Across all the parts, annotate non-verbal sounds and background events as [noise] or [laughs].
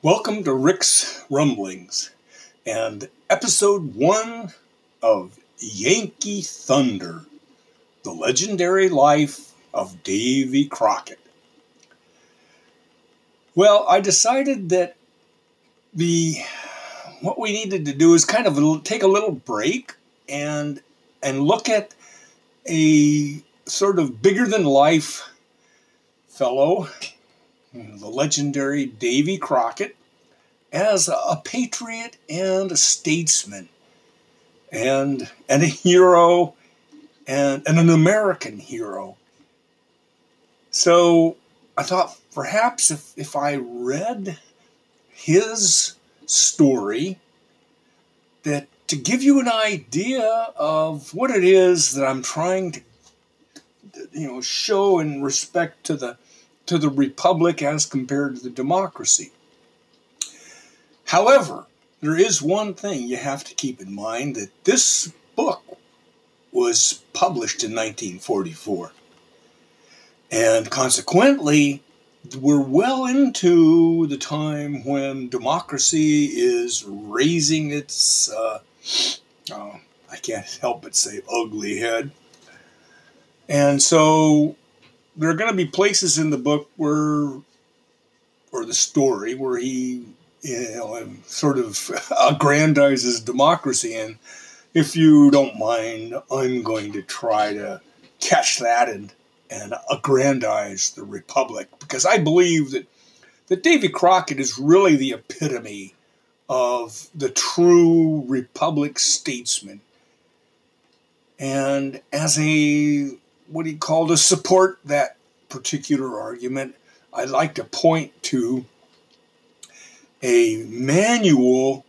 Welcome to Rick's Rumblings and episode one of Yankee Thunder The Legendary Life of Davy Crockett. Well, I decided that the what we needed to do is kind of take a little break and and look at a sort of bigger than life fellow, Mm, the legendary Davy Crockett, as a patriot and a statesman, and and a hero, and, and an American hero. So I thought perhaps if, if I read his story, that to give you an idea of what it is that I'm trying to you know show in respect to the to the republic as compared to the democracy. However, there is one thing you have to keep in mind that this book was published in 1944. And consequently, we're well into the time when democracy is raising its, uh, oh, I can't help but say, ugly head. And so there are going to be places in the book where, or the story, where he you know, sort of [laughs] aggrandizes democracy. And if you don't mind, I'm going to try to catch that and, and aggrandize the republic because I believe that, that Davy Crockett is really the epitome of the true republic statesman. And as a what he called to support that particular argument, I'd like to point to a manual,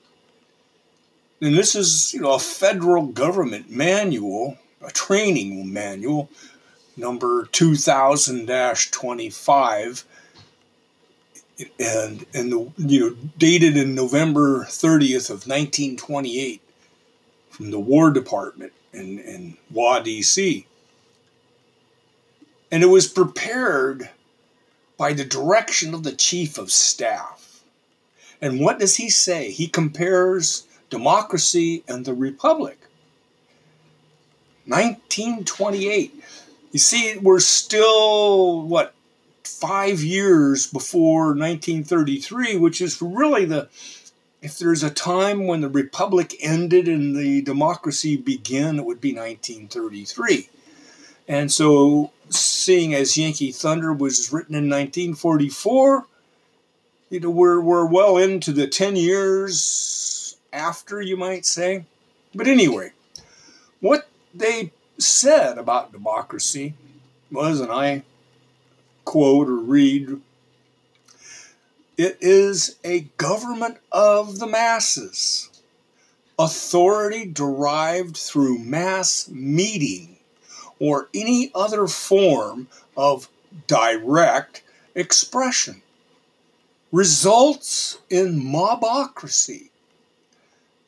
and this is you know a federal government manual, a training manual, number 2000-25 and and the you know dated in November 30th of 1928 from the War Department in in Wa DC and it was prepared by the direction of the chief of staff. And what does he say? He compares democracy and the republic. 1928. You see, we're still, what, five years before 1933, which is really the, if there's a time when the republic ended and the democracy began, it would be 1933. And so seeing as Yankee Thunder was written in 1944, you know, we're, we're well into the 10 years after, you might say. But anyway, what they said about democracy was, and I quote or read, it is a government of the masses, authority derived through mass meeting or any other form of direct expression results in mobocracy.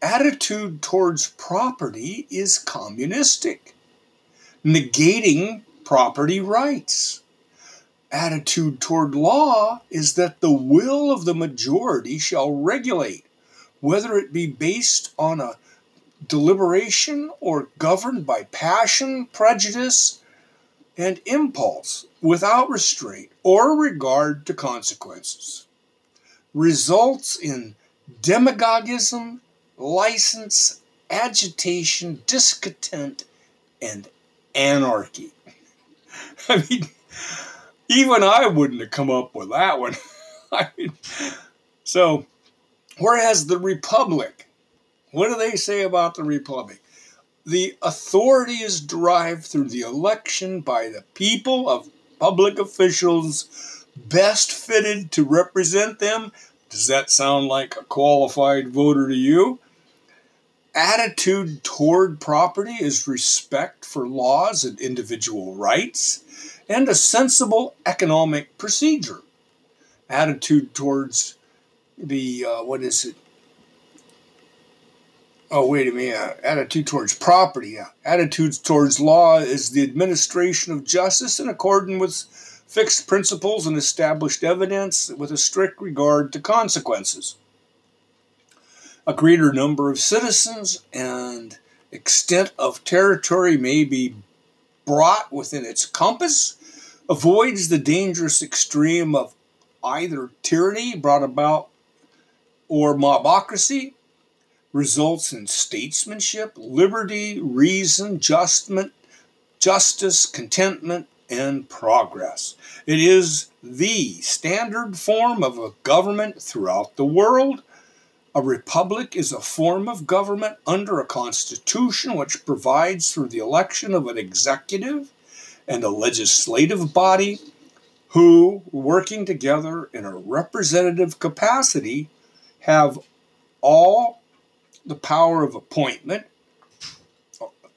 Attitude towards property is communistic, negating property rights. Attitude toward law is that the will of the majority shall regulate, whether it be based on a deliberation or governed by passion, prejudice, and impulse without restraint or regard to consequences, results in demagogism, license, agitation, discontent, and anarchy. [laughs] I mean, even I wouldn't have come up with that one. [laughs] I mean, so, whereas the Republic what do they say about the Republic? The authority is derived through the election by the people of public officials best fitted to represent them. Does that sound like a qualified voter to you? Attitude toward property is respect for laws and individual rights and a sensible economic procedure. Attitude towards the, uh, what is it, oh wait a minute uh, attitude towards property attitudes towards law is the administration of justice in accordance with fixed principles and established evidence with a strict regard to consequences. A greater number of citizens and extent of territory may be brought within its compass, avoids the dangerous extreme of either tyranny brought about or mobocracy, results in statesmanship, liberty, reason, justment, justice, contentment, and progress. It is the standard form of a government throughout the world. A republic is a form of government under a constitution which provides for the election of an executive and a legislative body who, working together in a representative capacity, have all the power of appointment,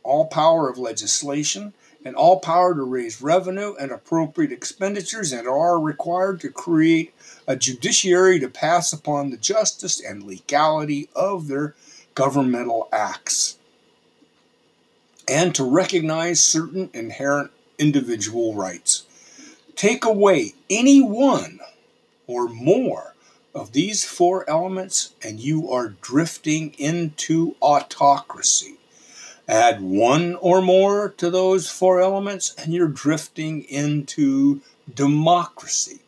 all power of legislation, and all power to raise revenue and appropriate expenditures, and are required to create a judiciary to pass upon the justice and legality of their governmental acts, and to recognize certain inherent individual rights. Take away any one or more of these four elements, and you are drifting into autocracy. Add one or more to those four elements, and you're drifting into democracy.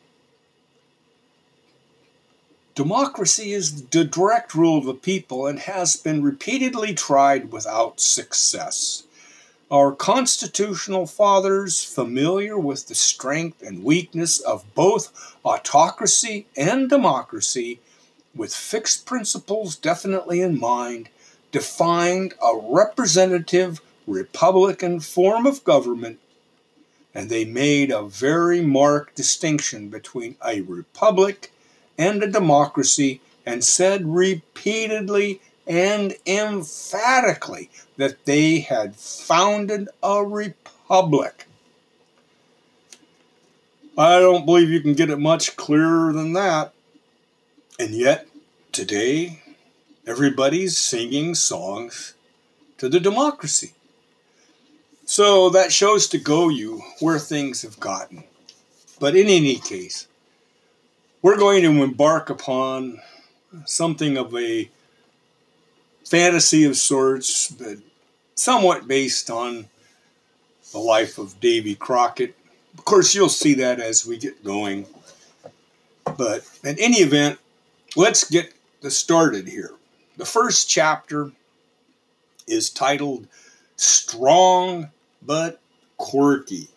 Democracy is the direct rule of the people and has been repeatedly tried without success. Our constitutional fathers, familiar with the strength and weakness of both autocracy and democracy, with fixed principles definitely in mind, defined a representative Republican form of government, and they made a very marked distinction between a republic and a democracy and said repeatedly and emphatically that they had founded a republic. I don't believe you can get it much clearer than that. And yet, today, everybody's singing songs to the democracy. So that shows to go you where things have gotten. But in any case, we're going to embark upon something of a fantasy of sorts, but somewhat based on the life of Davy Crockett. Of course, you'll see that as we get going. But in any event, let's get started here. The first chapter is titled Strong but Quirky.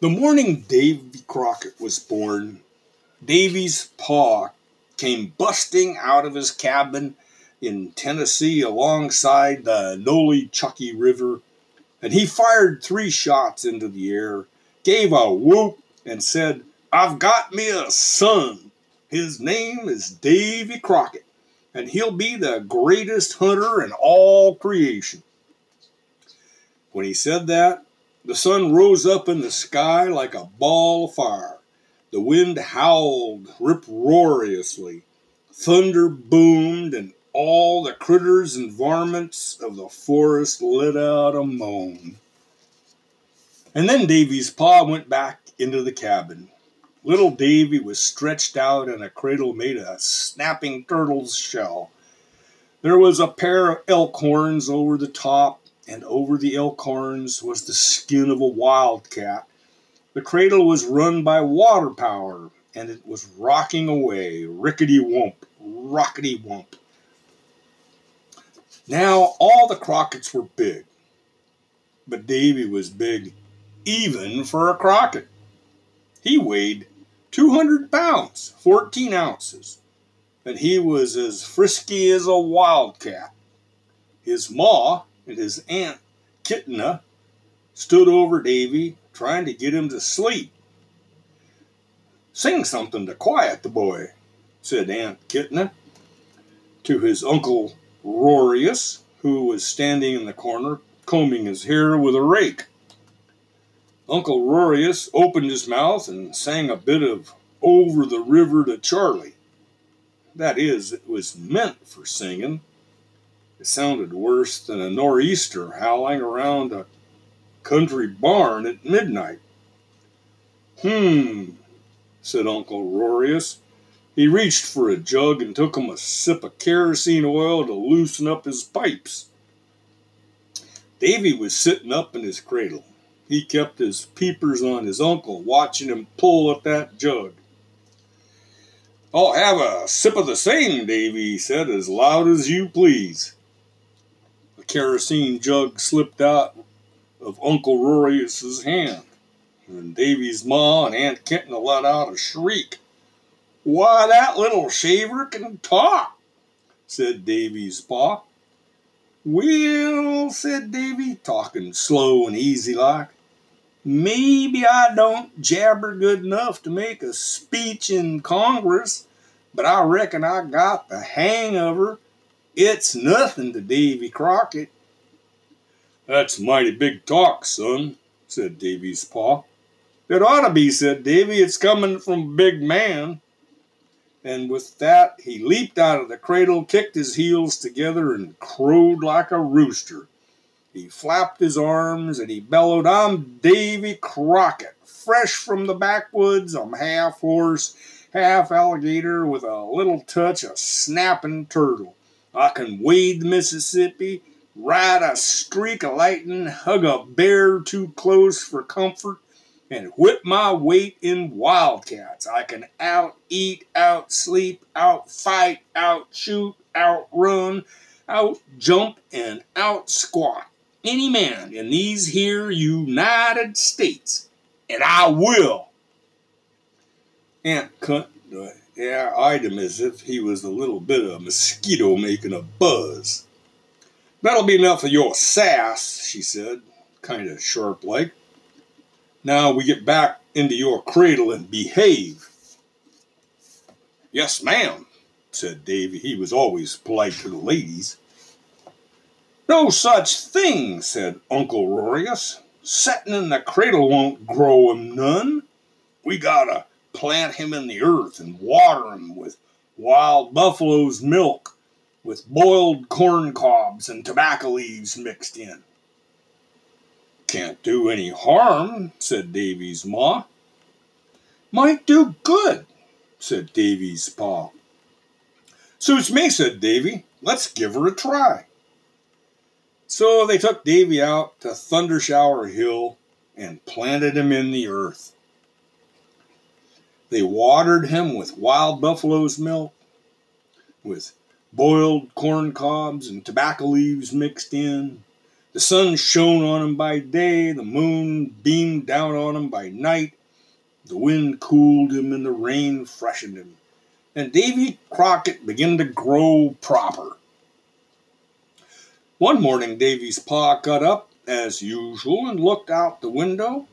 The morning Davy Crockett was born, Davy's pa came busting out of his cabin in Tennessee alongside the Nolichucky River, and he fired three shots into the air, gave a whoop, and said, I've got me a son. His name is Davy Crockett and he'll be the greatest hunter in all creation. When he said that, the sun rose up in the sky like a ball of fire. The wind howled uproariously. Thunder boomed, and all the critters and varmints of the forest let out a moan. And then Davy's pa went back into the cabin. Little Davy was stretched out in a cradle made of a snapping turtle's shell. There was a pair of elk horns over the top, and over the elk horns was the skin of a wildcat. The cradle was run by water power, and it was rocking away, rickety wump, rockety wump. Now all the Crocketts were big, but Davy was big even for a Crockett. He weighed 200 pounds, 14 ounces, and he was as frisky as a wildcat. His ma and his aunt Kitna stood over Davy, trying to get him to sleep. Sing something to quiet the boy, said Aunt Kitna to his uncle Rorius, who was standing in the corner combing his hair with a rake. Uncle Rorius opened his mouth and sang a bit of Over the River to Charlie. That is, it was meant for singing. It sounded worse than a nor'easter howling around a country barn at midnight. Hmm, said Uncle Rorius. He reached for a jug and took him a sip of kerosene oil to loosen up his pipes. Davy was sitting up in his cradle. He kept his peepers on his uncle, watching him pull at that jug. I'll have a sip of the same, Davy, said, as loud as you please. The kerosene jug slipped out of Uncle Rorius's hand, and Davy's ma and Aunt Kitna let out a shriek. Why, that little shaver can talk, said Davy's pa. Well, said Davy, talking slow and easy like, maybe I don't jabber good enough to make a speech in Congress, but I reckon I got the hang of her. It's nothing to Davy Crockett. That's mighty big talk, son, said Davy's pa. It ought to be, said Davy. It's coming from a big man. And with that, he leaped out of the cradle, kicked his heels together, and crowed like a rooster. He flapped his arms and he bellowed, I'm Davy Crockett, fresh from the backwoods. I'm half horse, half alligator, with a little touch of snapping turtle. I can wade the Mississippi, ride a streak of lightning, hug a bear too close for comfort, and whip my weight in wildcats. I can out eat, out sleep, out fight, out shoot, out run, out jump, and out squat any man in these here United States, and I will. Aunt Cunt, uh, yeah, eyed him as if he was a little bit of a mosquito making a buzz. That'll be enough of your sass, she said, kind of sharp like. Now we get back into your cradle and behave. Yes, ma'am, said Davy. He was always polite to the ladies. No such thing, said Uncle Rorius. Settin' in the cradle won't grow him none. We gotta plant him in the earth and water him with wild buffalo's milk with boiled corn cobs and tobacco leaves mixed in. Can't do any harm, said Davy's ma. Might do good, said Davy's pa. Suits me, said Davy. Let's give her a try. So they took Davy out to Thundershower Hill and planted him in the earth. They watered him with wild buffalo's milk, with boiled corn cobs and tobacco leaves mixed in. The sun shone on him by day, the moon beamed down on him by night, the wind cooled him and the rain freshened him. And Davy Crockett began to grow proper. One morning, Davy's pa got up, as usual, and looked out the window,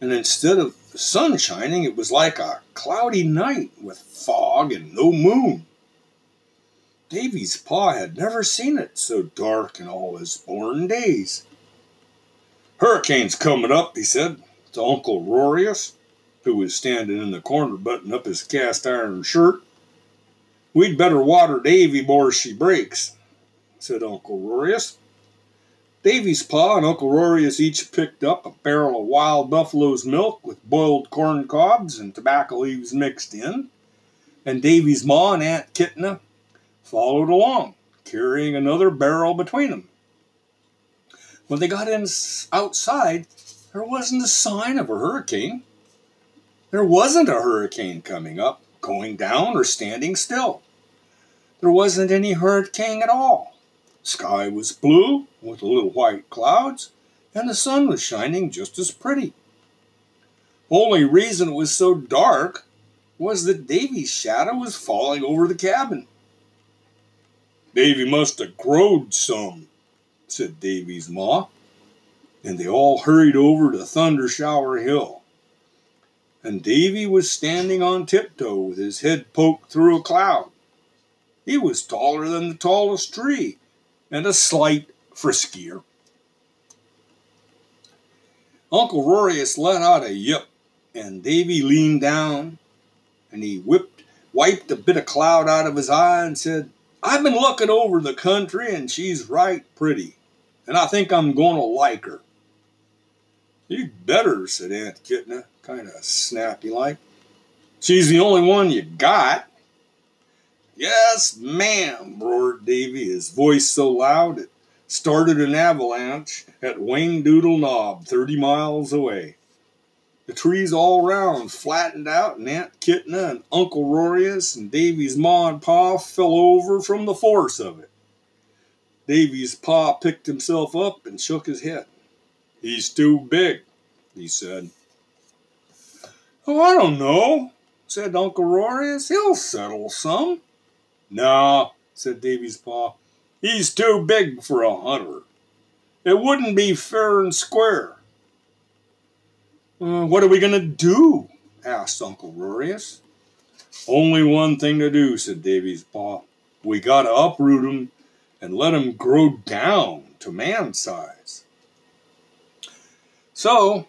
and instead of the sun shining, it was like a cloudy night with fog and no moon. Davy's pa had never seen it so dark in all his born days. Hurricane's coming up, he said to Uncle Rorius, who was standing in the corner buttoning up his cast iron shirt. We'd better water Davy before she breaks, said Uncle Rorius. Davy's pa and Uncle Rorius each picked up a barrel of wild buffalo's milk with boiled corn cobs and tobacco leaves mixed in, and Davy's ma and Aunt Kitna followed along, carrying another barrel between them. When they got in outside, there wasn't a sign of a hurricane. There wasn't a hurricane coming up, going down, or standing still. There wasn't any hurricane at all. Sky was blue with little white clouds, and the sun was shining just as pretty. Only reason it was so dark was that Davy's shadow was falling over the cabin. Davy must have growed some, said Davy's ma, and they all hurried over to Thunder Shower Hill. And Davy was standing on tiptoe with his head poked through a cloud. He was taller than the tallest tree, and a slight friskier. Uncle Rorius let out a yip, and Davy leaned down, and he whipped, wiped a bit of cloud out of his eye, and said, I've been looking over the country and she's right pretty, and I think I'm going to like her. You'd better, said Aunt Kitna, kind of snappy like. She's the only one you got. Yes, ma'am, roared Davy, his voice so loud it started an avalanche at Wayne Doodle Knob, 30 miles away. The trees all round flattened out, and Aunt Kitna and Uncle Rorius and Davy's ma and pa fell over from the force of it. Davy's pa picked himself up and shook his head. He's too big, he said. Oh, I don't know, said Uncle Rorius. He'll settle some. Nah, said Davy's pa. He's too big for a hunter. It wouldn't be fair and square. Uh, what are we going to do? asked Uncle Rorius. Only one thing to do, said Davy's pa. We got to uproot him and let him grow down to man size. So,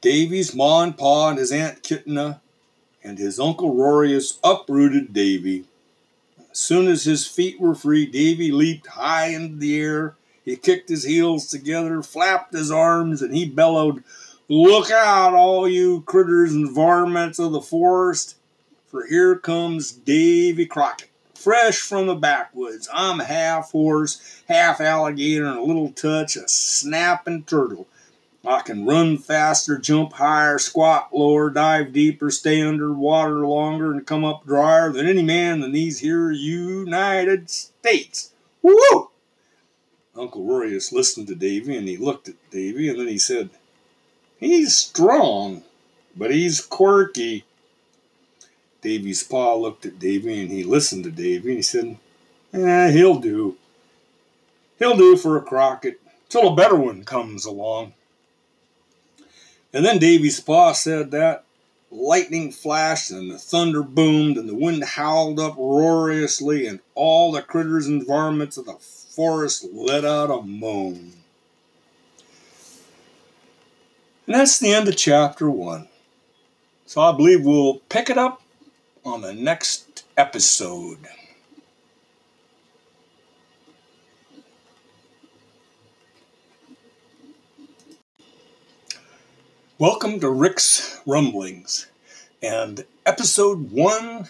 Davy's ma and pa and his Aunt Kitna and his Uncle Rorius uprooted Davy as soon as his feet were free, Davy leaped high into the air. He kicked his heels together, flapped his arms, and he bellowed, Look out, all you critters and varmints of the forest, for here comes Davy Crockett, fresh from the backwoods. I'm half horse, half alligator, and a little touch of snapping turtle. I can run faster, jump higher, squat lower, dive deeper, stay under water longer, and come up drier than any man in these here United States. Woo! Uncle Rorius listened to Davy and he looked at Davy and then he said, He's strong, but he's quirky. Davy's pa looked at Davy and he listened to Davy and he said, Eh, he'll do. He'll do for a Crockett till a better one comes along. And then Davy's pa said that lightning flashed and the thunder boomed and the wind howled uproariously and all the critters and varmints of the forest let out a moan. And that's the end of chapter one. So I believe we'll pick it up on the next episode. Welcome to Rick's Rumblings and episode one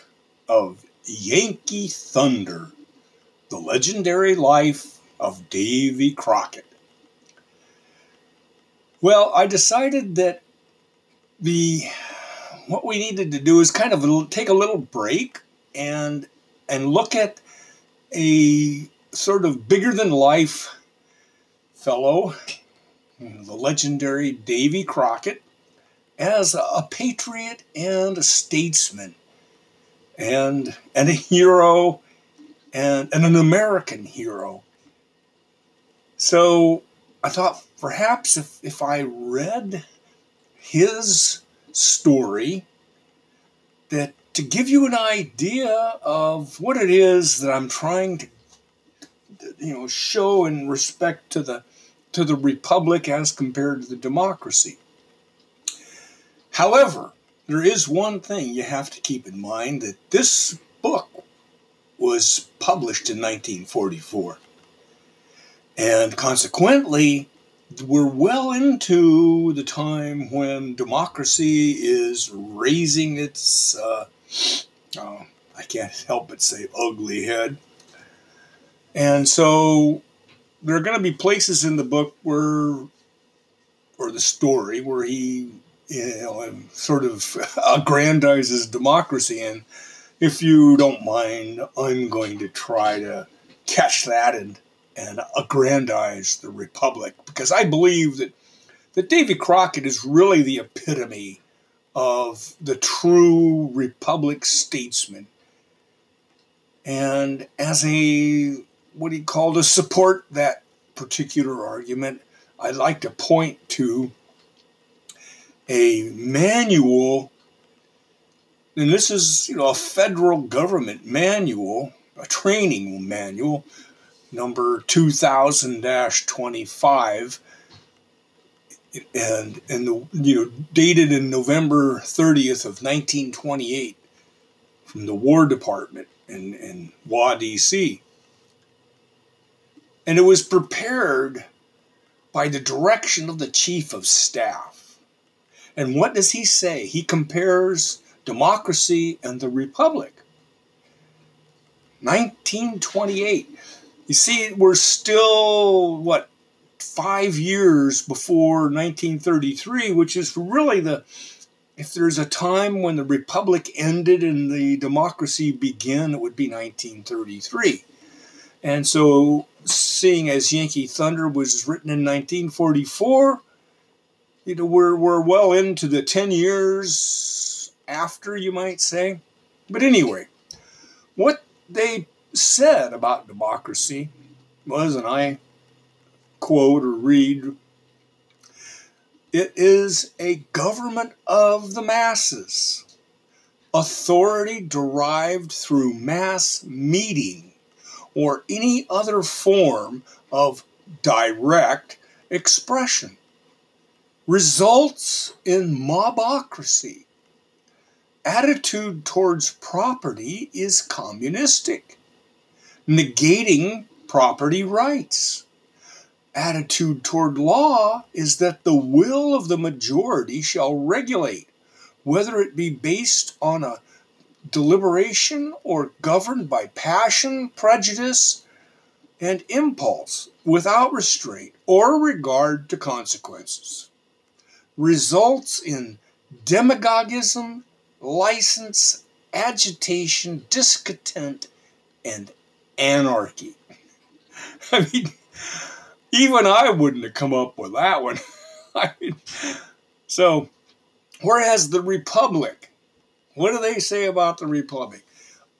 of Yankee Thunder The Legendary Life of Davy Crockett. Well, I decided that the what we needed to do is kind of take a little break and and look at a sort of bigger than life fellow the legendary Davy Crockett, as a patriot and a statesman, and and a hero, and, and an American hero. So I thought perhaps if, if I read his story, that to give you an idea of what it is that I'm trying to you know show in respect to the to the republic as compared to the democracy. However, there is one thing you have to keep in mind that this book was published in 1944. And consequently, we're well into the time when democracy is raising its, uh, oh, I can't help but say, ugly head. And so there are going to be places in the book where, or the story, where he, you know, sort of [laughs] aggrandizes democracy. And if you don't mind, I'm going to try to catch that and and aggrandize the republic because I believe that that Davy Crockett is really the epitome of the true republic statesman. And as a what he called to support that particular argument, I'd like to point to a manual, and this is you know a federal government manual, a training manual, number 2000-25 and and the you know dated in November 30th of 1928 from the War Department in in Wa DC and it was prepared by the direction of the chief of staff. And what does he say? He compares democracy and the republic. 1928. You see, we're still, what, five years before 1933, which is really the, if there's a time when the republic ended and the democracy began, it would be 1933. And so, seeing as Yankee Thunder was written in 1944, you know, we're, we're well into the 10 years after, you might say. But anyway, what they said about democracy was, and I quote or read, it is a government of the masses, authority derived through mass meeting or any other form of direct expression, results in mobocracy. Attitude towards property is communistic, negating property rights. Attitude toward law is that the will of the majority shall regulate, whether it be based on a deliberation or governed by passion, prejudice, and impulse without restraint or regard to consequences, results in demagogism, license, agitation, discontent, and anarchy. [laughs] I mean, even I wouldn't have come up with that one. [laughs] I mean, so, whereas the Republic, what do they say about the Republic?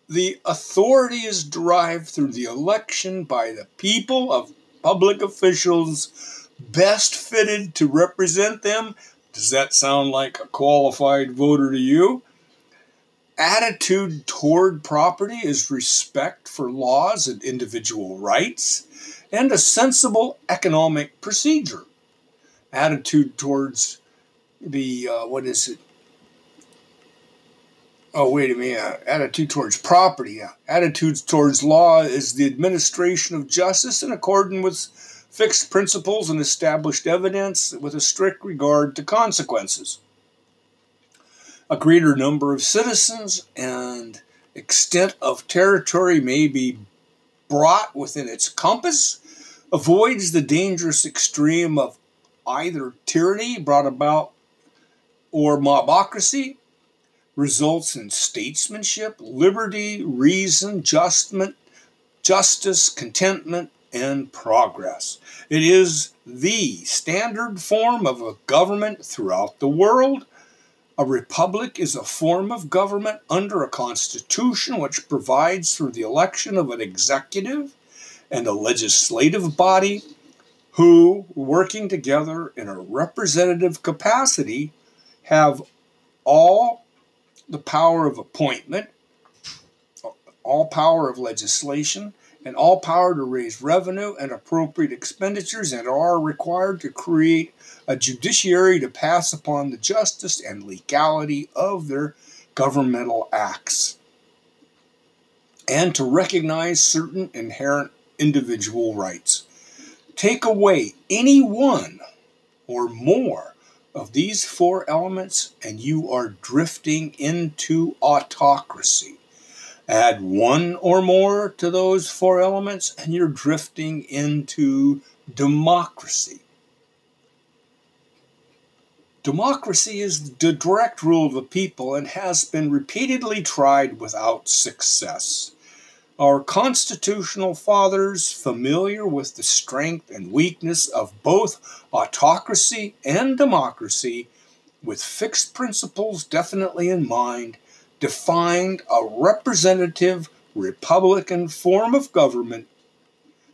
The authority is derived through the election by the people of public officials best fitted to represent them. Does that sound like a qualified voter to you? Attitude toward property is respect for laws and individual rights and a sensible economic procedure. Attitude towards the, uh, what is it? Oh, wait a minute. Attitude towards property. Attitudes towards law is the administration of justice in accordance with fixed principles and established evidence with a strict regard to consequences. A greater number of citizens and extent of territory may be brought within its compass, avoids the dangerous extreme of either tyranny brought about or mobocracy, results in statesmanship, liberty, reason, justment, justice, contentment, and progress. It is the standard form of a government throughout the world a republic is a form of government under a constitution which provides for the election of an executive and a legislative body who, working together in a representative capacity, have all the power of appointment, all power of legislation, and all power to raise revenue and appropriate expenditures, and are required to create a judiciary to pass upon the justice and legality of their governmental acts, and to recognize certain inherent individual rights. Take away any one or more of these four elements, and you are drifting into autocracy. Add one or more to those four elements, and you're drifting into democracy. Democracy is the direct rule of the people and has been repeatedly tried without success. Our constitutional fathers, familiar with the strength and weakness of both autocracy and democracy, with fixed principles definitely in mind, defined a representative republican form of government,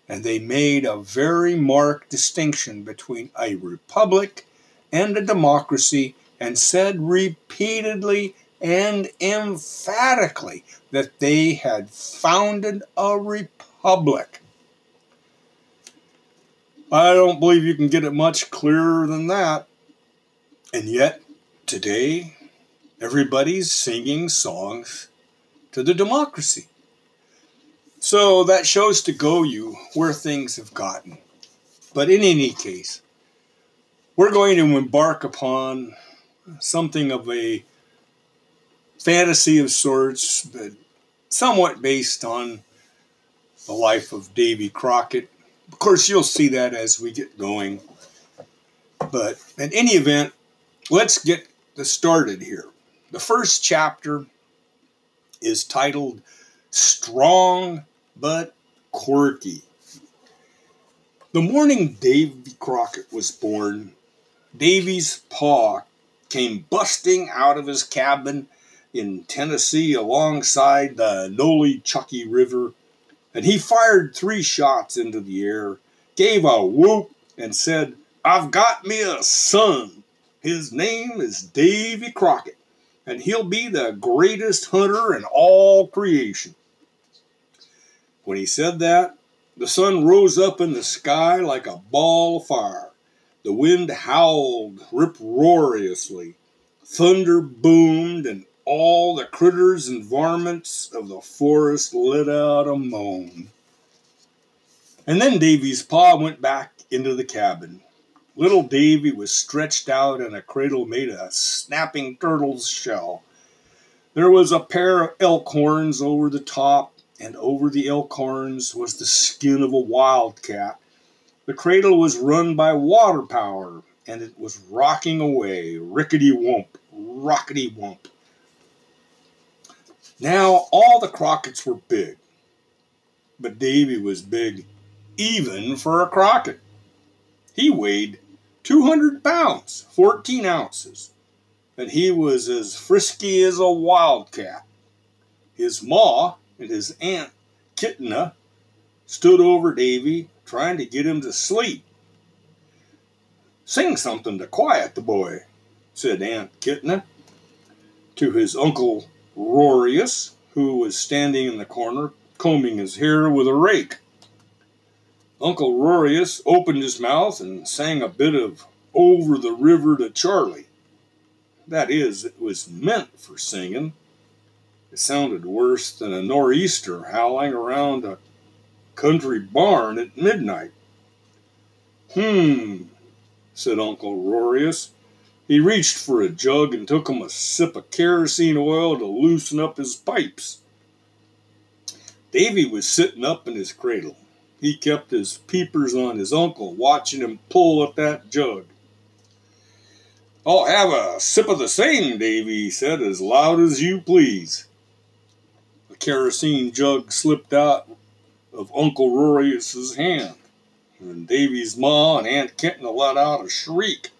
and they made a very marked distinction between a republic and a democracy and said repeatedly and emphatically that they had founded a republic. I don't believe you can get it much clearer than that. And yet, today, everybody's singing songs to the democracy. So that shows to go you where things have gotten. But in any case, we're going to embark upon something of a fantasy of sorts, but somewhat based on the life of Davy Crockett. Of course, you'll see that as we get going. But in any event, let's get started here. The first chapter is titled Strong but Quirky. The morning Davy Crockett was born, Davy's pa came busting out of his cabin in Tennessee alongside the Nolichucky River, and he fired three shots into the air, gave a whoop, and said, I've got me a son. His name is Davy Crockett, and he'll be the greatest hunter in all creation. When he said that, the sun rose up in the sky like a ball of fire. The wind howled uproariously. Thunder boomed, and all the critters and varmints of the forest let out a moan. And then Davy's pa went back into the cabin. Little Davy was stretched out in a cradle made of a snapping turtle's shell. There was a pair of elk horns over the top, and over the elk horns was the skin of a wildcat. The cradle was run by water power, and it was rocking away, rickety wump, rockety wump. Now all the Crockett's were big, but Davy was big even for a Crockett. He weighed 200 pounds, 14 ounces, and he was as frisky as a wildcat. His ma and his aunt Kitna stood over Davy, trying to get him to sleep. Sing something to quiet the boy, said Aunt Kitna to his uncle Rorius, who was standing in the corner combing his hair with a rake. Uncle Rorius opened his mouth and sang a bit of Over the River to Charlie. That is, it was meant for singing, it sounded worse than a nor'easter howling around a country barn at midnight. Hmm, said Uncle Rorius. He reached for a jug and took him a sip of kerosene oil to loosen up his pipes. Davy was sitting up in his cradle. He kept his peepers on his uncle, watching him pull at that jug. I'll have a sip of the same, Davy said, as loud as you please. A kerosene jug slipped out of Uncle Rorius's hand, and Davy's ma and Aunt Kitna let out a shriek.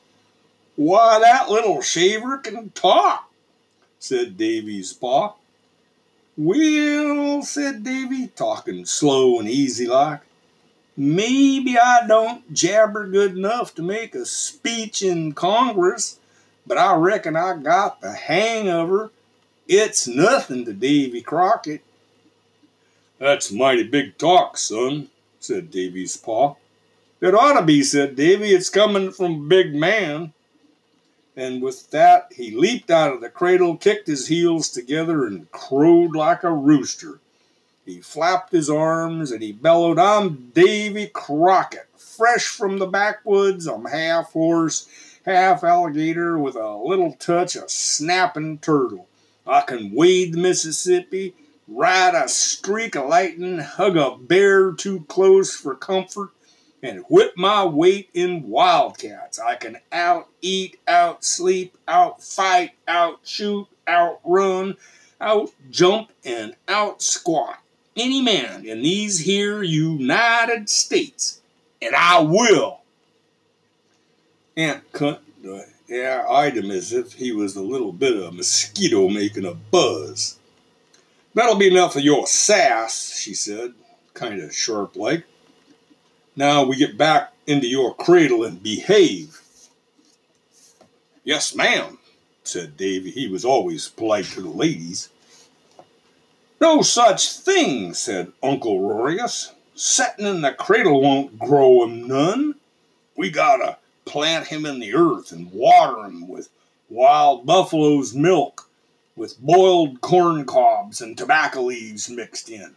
Why, that little shaver can talk, said Davy's pa. Well, said Davy, talking slow and easy like, maybe I don't jabber good enough to make a speech in Congress, but I reckon I got the hang of her it's nothing to Davy Crockett. That's mighty big talk, son, said Davy's pa. It ought to be, said Davy. It's coming from big man. And with that, he leaped out of the cradle, kicked his heels together, and crowed like a rooster. He flapped his arms and he bellowed, I'm Davy Crockett, fresh from the backwoods. I'm half horse, half alligator, with a little touch of snapping turtle. I can wade the Mississippi, ride a streak of lightning, hug a bear too close for comfort, and whip my weight in wildcats. I can out eat, out sleep, out fight, out shoot, outrun, out jump, and out squat any man in these here United States, and I will. Aunt Cunt yeah, eyed him as if he was a little bit of a mosquito making a buzz. That'll be enough of your sass, she said, kind of sharp like. Now we get back into your cradle and behave. Yes, ma'am, said Davy. He was always polite to the ladies. No such thing, said Uncle Rorius. Settin' in the cradle won't grow him none. We gotta plant him in the earth and water him with wild buffalo's milk with boiled corn cobs and tobacco leaves mixed in.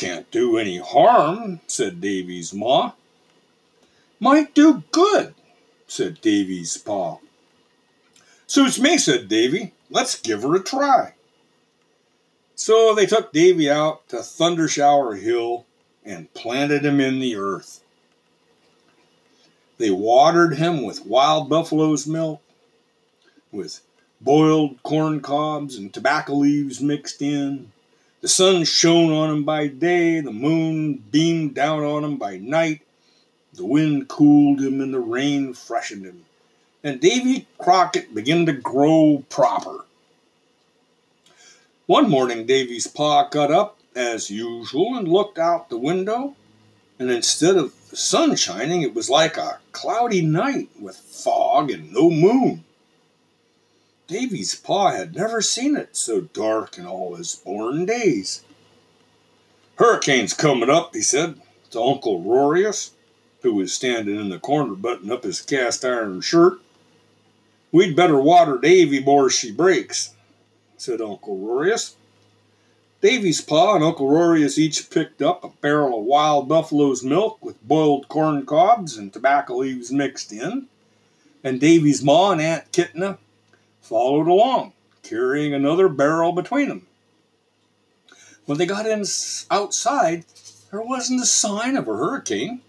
Can't do any harm, said Davy's ma. Might do good, said Davy's pa. Suits me, said Davy. Let's give her a try. So they took Davy out to Thundershower Hill and planted him in the earth. They watered him with wild buffalo's milk, with boiled corn cobs and tobacco leaves mixed in. The sun shone on him by day, the moon beamed down on him by night, the wind cooled him and the rain freshened him. And Davy Crockett began to grow proper. One morning, Davy's pa got up, as usual, and looked out the window, and instead of the sun shining, it was like a cloudy night with fog and no moon. Davy's pa had never seen it so dark in all his born days. Hurricane's coming up, he said to Uncle Rorius, who was standing in the corner buttoning up his cast iron shirt. We'd better water Davy before she breaks said Uncle Rorius. Davy's pa and Uncle Rorius each picked up a barrel of wild buffalo's milk with boiled corn cobs and tobacco leaves mixed in, and Davy's ma and Aunt Kitna followed along, carrying another barrel between them. When they got in outside, there wasn't a sign of a hurricane.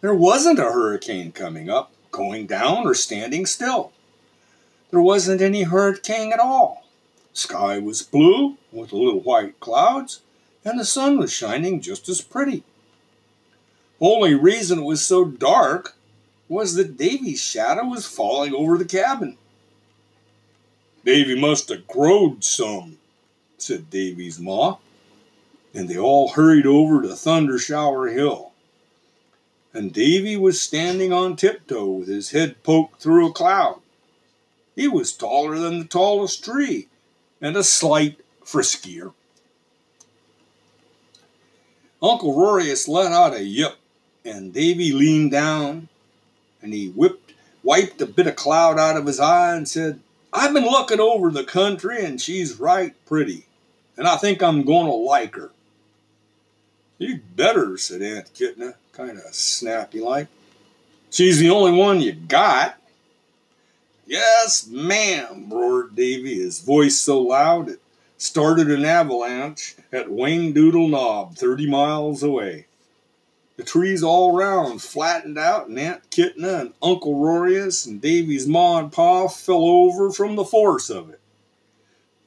There wasn't a hurricane coming up, going down, or standing still. There wasn't any hurricane at all. Sky was blue with little white clouds, and the sun was shining just as pretty. Only reason it was so dark was that Davy's shadow was falling over the cabin. Davy must have growed some, said Davy's ma, and they all hurried over to Thunder Shower Hill. And Davy was standing on tiptoe with his head poked through a cloud. He was taller than the tallest tree, and a slight friskier. Uncle Rorius let out a yip, and Davy leaned down, and he whipped, wiped a bit of cloud out of his eye and said, I've been looking over the country, and she's right pretty, and I think I'm going to like her. You'd better, said Aunt Kitna, kind of snappy like. She's the only one you got. Yes, ma'am, roared Davy, his voice so loud it started an avalanche at Wayne Doodle Knob, 30 miles away. The trees all round flattened out, and Aunt Kitna and Uncle Rorius and Davy's ma and pa fell over from the force of it.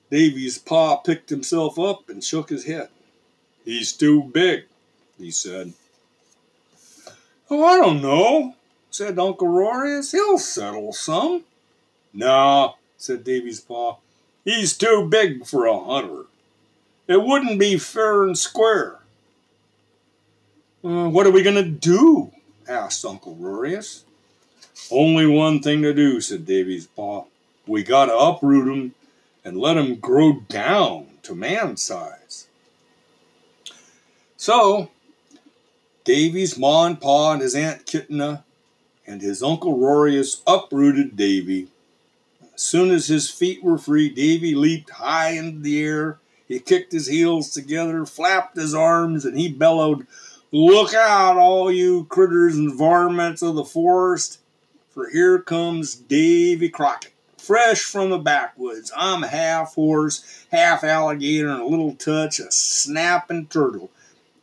Davy's pa picked himself up and shook his head. He's too big, he said. Oh, I don't know, said Uncle Rorius. He'll settle some. No, said Davy's pa. He's too big for a hunter. It wouldn't be fair and square. Uh, what are we going to do? asked Uncle Rorius. Only one thing to do, said Davy's pa. We got to uproot him and let him grow down to man size. So, Davy's ma and pa and his Aunt Kitna and his Uncle Rorius uprooted Davy as soon as his feet were free, Davy leaped high into the air. He kicked his heels together, flapped his arms, and he bellowed, Look out, all you critters and varmints of the forest, for here comes Davy Crockett, fresh from the backwoods. I'm half horse, half alligator, and a little touch of snapping turtle.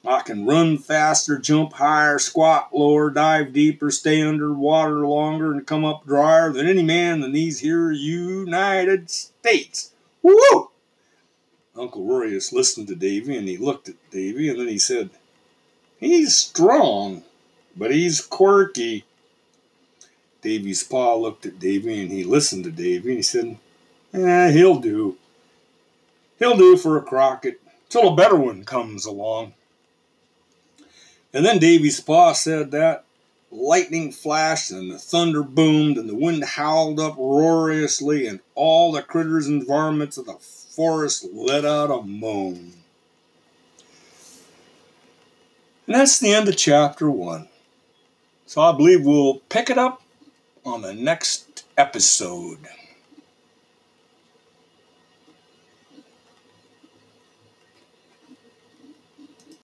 I can run faster, jump higher, squat lower, dive deeper, stay under water longer, and come up drier than any man in these here United States. Woo! Uncle Rorius listened to Davy and he looked at Davy and then he said, He's strong, but he's quirky. Davy's pa looked at Davy and he listened to Davy and he said, Eh, he'll do. He'll do for a Crockett till a better one comes along. And then Davy's pa said that lightning flashed and the thunder boomed and the wind howled uproariously and all the critters and varmints of the forest let out a moan. And that's the end of chapter one. So I believe we'll pick it up on the next episode.